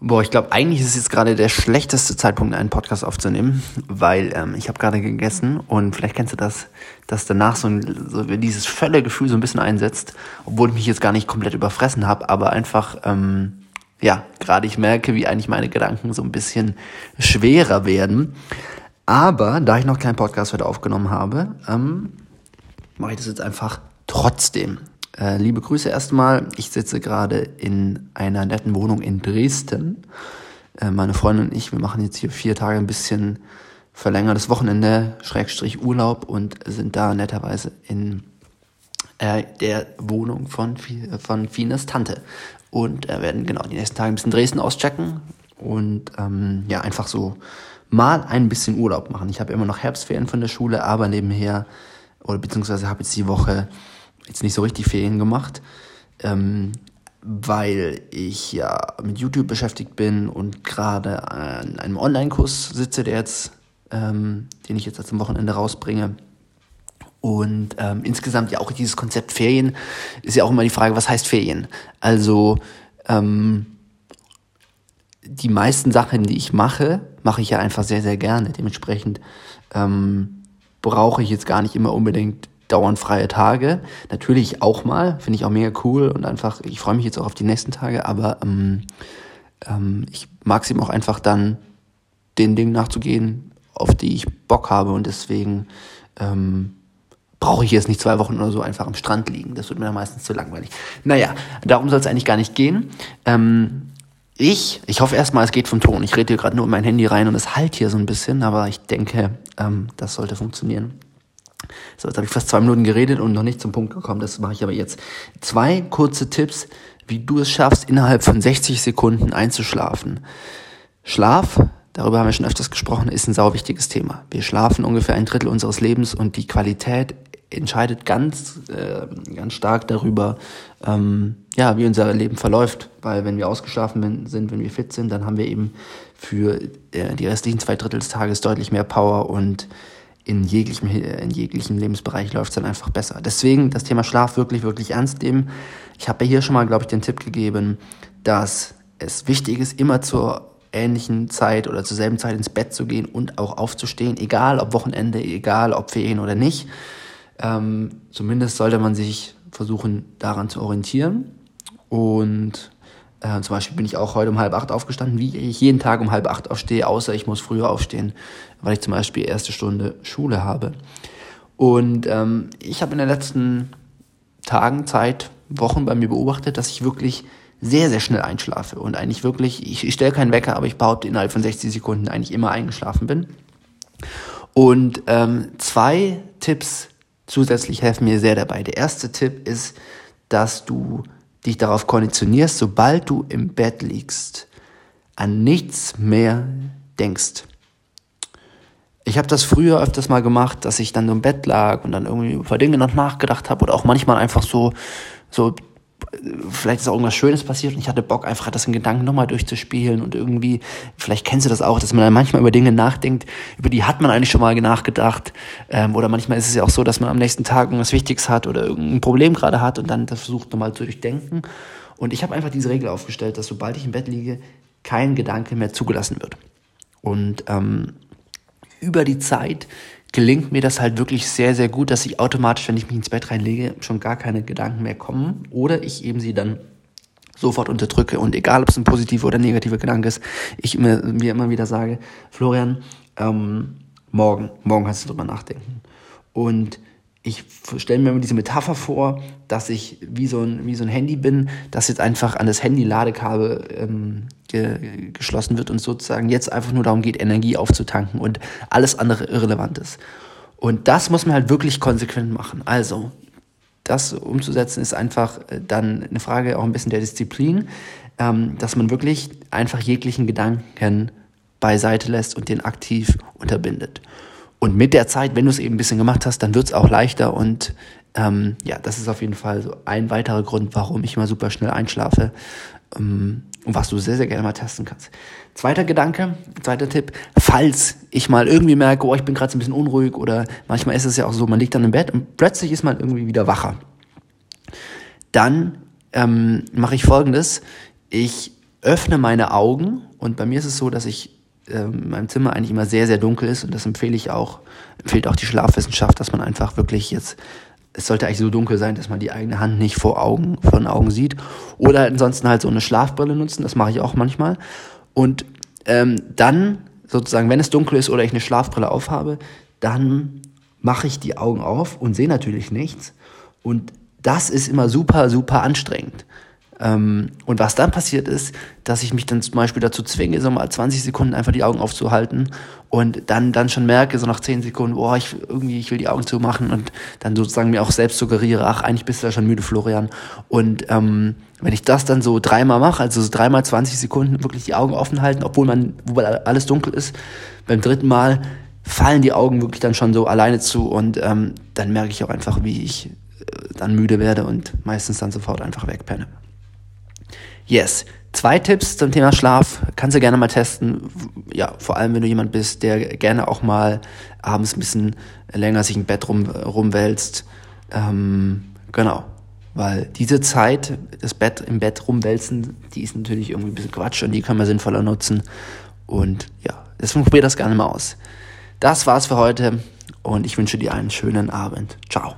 Boah, ich glaube, eigentlich ist es jetzt gerade der schlechteste Zeitpunkt, einen Podcast aufzunehmen, weil ähm, ich habe gerade gegessen und vielleicht kennst du das, dass danach so, ein, so dieses Völlegefühl so ein bisschen einsetzt, obwohl ich mich jetzt gar nicht komplett überfressen habe, aber einfach, ähm, ja, gerade ich merke, wie eigentlich meine Gedanken so ein bisschen schwerer werden. Aber da ich noch keinen Podcast heute aufgenommen habe, ähm, mache ich das jetzt einfach trotzdem. Äh, liebe Grüße erstmal. Ich sitze gerade in einer netten Wohnung in Dresden. Äh, meine Freundin und ich, wir machen jetzt hier vier Tage ein bisschen verlängertes Wochenende, Schrägstrich Urlaub und sind da netterweise in äh, der Wohnung von, von Fines Tante. Und äh, werden genau die nächsten Tage ein bisschen Dresden auschecken und ähm, ja, einfach so mal ein bisschen Urlaub machen. Ich habe immer noch Herbstferien von der Schule, aber nebenher, oder beziehungsweise habe jetzt die Woche jetzt nicht so richtig Ferien gemacht, ähm, weil ich ja mit YouTube beschäftigt bin und gerade an einem Online-Kurs sitze, der jetzt, ähm, den ich jetzt zum Wochenende rausbringe. Und ähm, insgesamt ja auch dieses Konzept Ferien ist ja auch immer die Frage, was heißt Ferien? Also ähm, die meisten Sachen, die ich mache, mache ich ja einfach sehr, sehr gerne. Dementsprechend ähm, brauche ich jetzt gar nicht immer unbedingt dauernd freie Tage. Natürlich auch mal, finde ich auch mega cool und einfach, ich freue mich jetzt auch auf die nächsten Tage, aber ähm, ähm, ich mag es eben auch einfach dann, den Dingen nachzugehen, auf die ich Bock habe und deswegen ähm, brauche ich jetzt nicht zwei Wochen oder so einfach am Strand liegen. Das wird mir dann meistens zu langweilig. Naja, darum soll es eigentlich gar nicht gehen. Ähm, ich, ich hoffe erstmal, es geht vom Ton. Ich rede hier gerade nur in mein Handy rein und es halt hier so ein bisschen, aber ich denke, ähm, das sollte funktionieren. So, jetzt habe ich fast zwei Minuten geredet und noch nicht zum Punkt gekommen. Das mache ich aber jetzt. Zwei kurze Tipps, wie du es schaffst, innerhalb von 60 Sekunden einzuschlafen. Schlaf, darüber haben wir schon öfters gesprochen, ist ein sauwichtiges Thema. Wir schlafen ungefähr ein Drittel unseres Lebens und die Qualität entscheidet ganz, äh, ganz stark darüber, ähm, ja, wie unser Leben verläuft. Weil wenn wir ausgeschlafen sind, wenn wir fit sind, dann haben wir eben für äh, die restlichen zwei Drittel des Tages deutlich mehr Power und in jeglichem, in jeglichem Lebensbereich läuft es dann einfach besser. Deswegen das Thema Schlaf wirklich, wirklich ernst nehmen. Ich habe ja hier schon mal, glaube ich, den Tipp gegeben, dass es wichtig ist, immer zur ähnlichen Zeit oder zur selben Zeit ins Bett zu gehen und auch aufzustehen, egal ob Wochenende, egal ob Ferien oder nicht. Ähm, zumindest sollte man sich versuchen, daran zu orientieren. Und äh, zum Beispiel bin ich auch heute um halb acht aufgestanden, wie ich jeden Tag um halb acht aufstehe, außer ich muss früher aufstehen, weil ich zum Beispiel erste Stunde Schule habe. Und ähm, ich habe in den letzten Tagen, Zeit, Wochen bei mir beobachtet, dass ich wirklich sehr, sehr schnell einschlafe und eigentlich wirklich, ich, ich stelle keinen Wecker, aber ich behaupte innerhalb von 60 Sekunden eigentlich immer eingeschlafen bin. Und ähm, zwei Tipps zusätzlich helfen mir sehr dabei. Der erste Tipp ist, dass du dich darauf konditionierst, sobald du im Bett liegst, an nichts mehr denkst. Ich habe das früher öfters mal gemacht, dass ich dann im Bett lag und dann irgendwie über Dinge noch nachgedacht habe oder auch manchmal einfach so, so vielleicht ist auch irgendwas Schönes passiert und ich hatte Bock, einfach das in Gedanken nochmal durchzuspielen und irgendwie, vielleicht kennst du das auch, dass man dann manchmal über Dinge nachdenkt, über die hat man eigentlich schon mal nachgedacht. Ähm, oder manchmal ist es ja auch so, dass man am nächsten Tag irgendwas Wichtiges hat oder irgendein Problem gerade hat und dann das versucht nochmal zu durchdenken. Und ich habe einfach diese Regel aufgestellt, dass sobald ich im Bett liege, kein Gedanke mehr zugelassen wird. Und ähm, über die Zeit gelingt mir das halt wirklich sehr, sehr gut, dass ich automatisch, wenn ich mich ins Bett reinlege, schon gar keine Gedanken mehr kommen oder ich eben sie dann sofort unterdrücke und egal, ob es ein positiver oder negativer Gedanke ist, ich mir, mir immer wieder sage, Florian, ähm, morgen, morgen kannst du drüber nachdenken. Und ich stelle mir diese Metapher vor, dass ich wie so ein, wie so ein Handy bin, das jetzt einfach an das Handy-Ladekabel ähm, ge geschlossen wird und sozusagen jetzt einfach nur darum geht, Energie aufzutanken und alles andere irrelevant ist. Und das muss man halt wirklich konsequent machen. Also, das umzusetzen ist einfach äh, dann eine Frage auch ein bisschen der Disziplin, ähm, dass man wirklich einfach jeglichen Gedanken beiseite lässt und den aktiv unterbindet. Und mit der Zeit, wenn du es eben ein bisschen gemacht hast, dann wird es auch leichter. Und ähm, ja, das ist auf jeden Fall so ein weiterer Grund, warum ich immer super schnell einschlafe. Ähm, und was du sehr, sehr gerne mal testen kannst. Zweiter Gedanke, zweiter Tipp, falls ich mal irgendwie merke, oh, ich bin gerade so ein bisschen unruhig oder manchmal ist es ja auch so, man liegt dann im Bett und plötzlich ist man irgendwie wieder wacher. Dann ähm, mache ich folgendes, ich öffne meine Augen und bei mir ist es so, dass ich äh, in meinem Zimmer eigentlich immer sehr, sehr dunkel ist und das empfehle ich auch, empfiehlt auch die Schlafwissenschaft, dass man einfach wirklich jetzt es sollte eigentlich so dunkel sein, dass man die eigene Hand nicht vor Augen, vor den Augen sieht. Oder ansonsten halt so eine Schlafbrille nutzen, das mache ich auch manchmal. Und ähm, dann sozusagen, wenn es dunkel ist oder ich eine Schlafbrille aufhabe, dann mache ich die Augen auf und sehe natürlich nichts. Und das ist immer super, super anstrengend. Ähm, und was dann passiert ist, dass ich mich dann zum Beispiel dazu zwinge, so mal 20 Sekunden einfach die Augen aufzuhalten und dann, dann schon merke, so nach 10 Sekunden, boah, ich, irgendwie, ich will die Augen zumachen und dann sozusagen mir auch selbst suggeriere, ach, eigentlich bist du ja schon müde, Florian. Und ähm, wenn ich das dann so dreimal mache, also so dreimal 20 Sekunden wirklich die Augen offen halten, obwohl man, obwohl alles dunkel ist, beim dritten Mal fallen die Augen wirklich dann schon so alleine zu und ähm, dann merke ich auch einfach, wie ich äh, dann müde werde und meistens dann sofort einfach wegpenne. Yes. Zwei Tipps zum Thema Schlaf. Kannst du gerne mal testen. Ja, vor allem, wenn du jemand bist, der gerne auch mal abends ein bisschen länger sich im Bett rum, rumwälzt. Ähm, genau. Weil diese Zeit, das Bett im Bett rumwälzen, die ist natürlich irgendwie ein bisschen Quatsch und die können wir sinnvoller nutzen. Und ja, deswegen probier das gerne mal aus. Das war's für heute und ich wünsche dir einen schönen Abend. Ciao.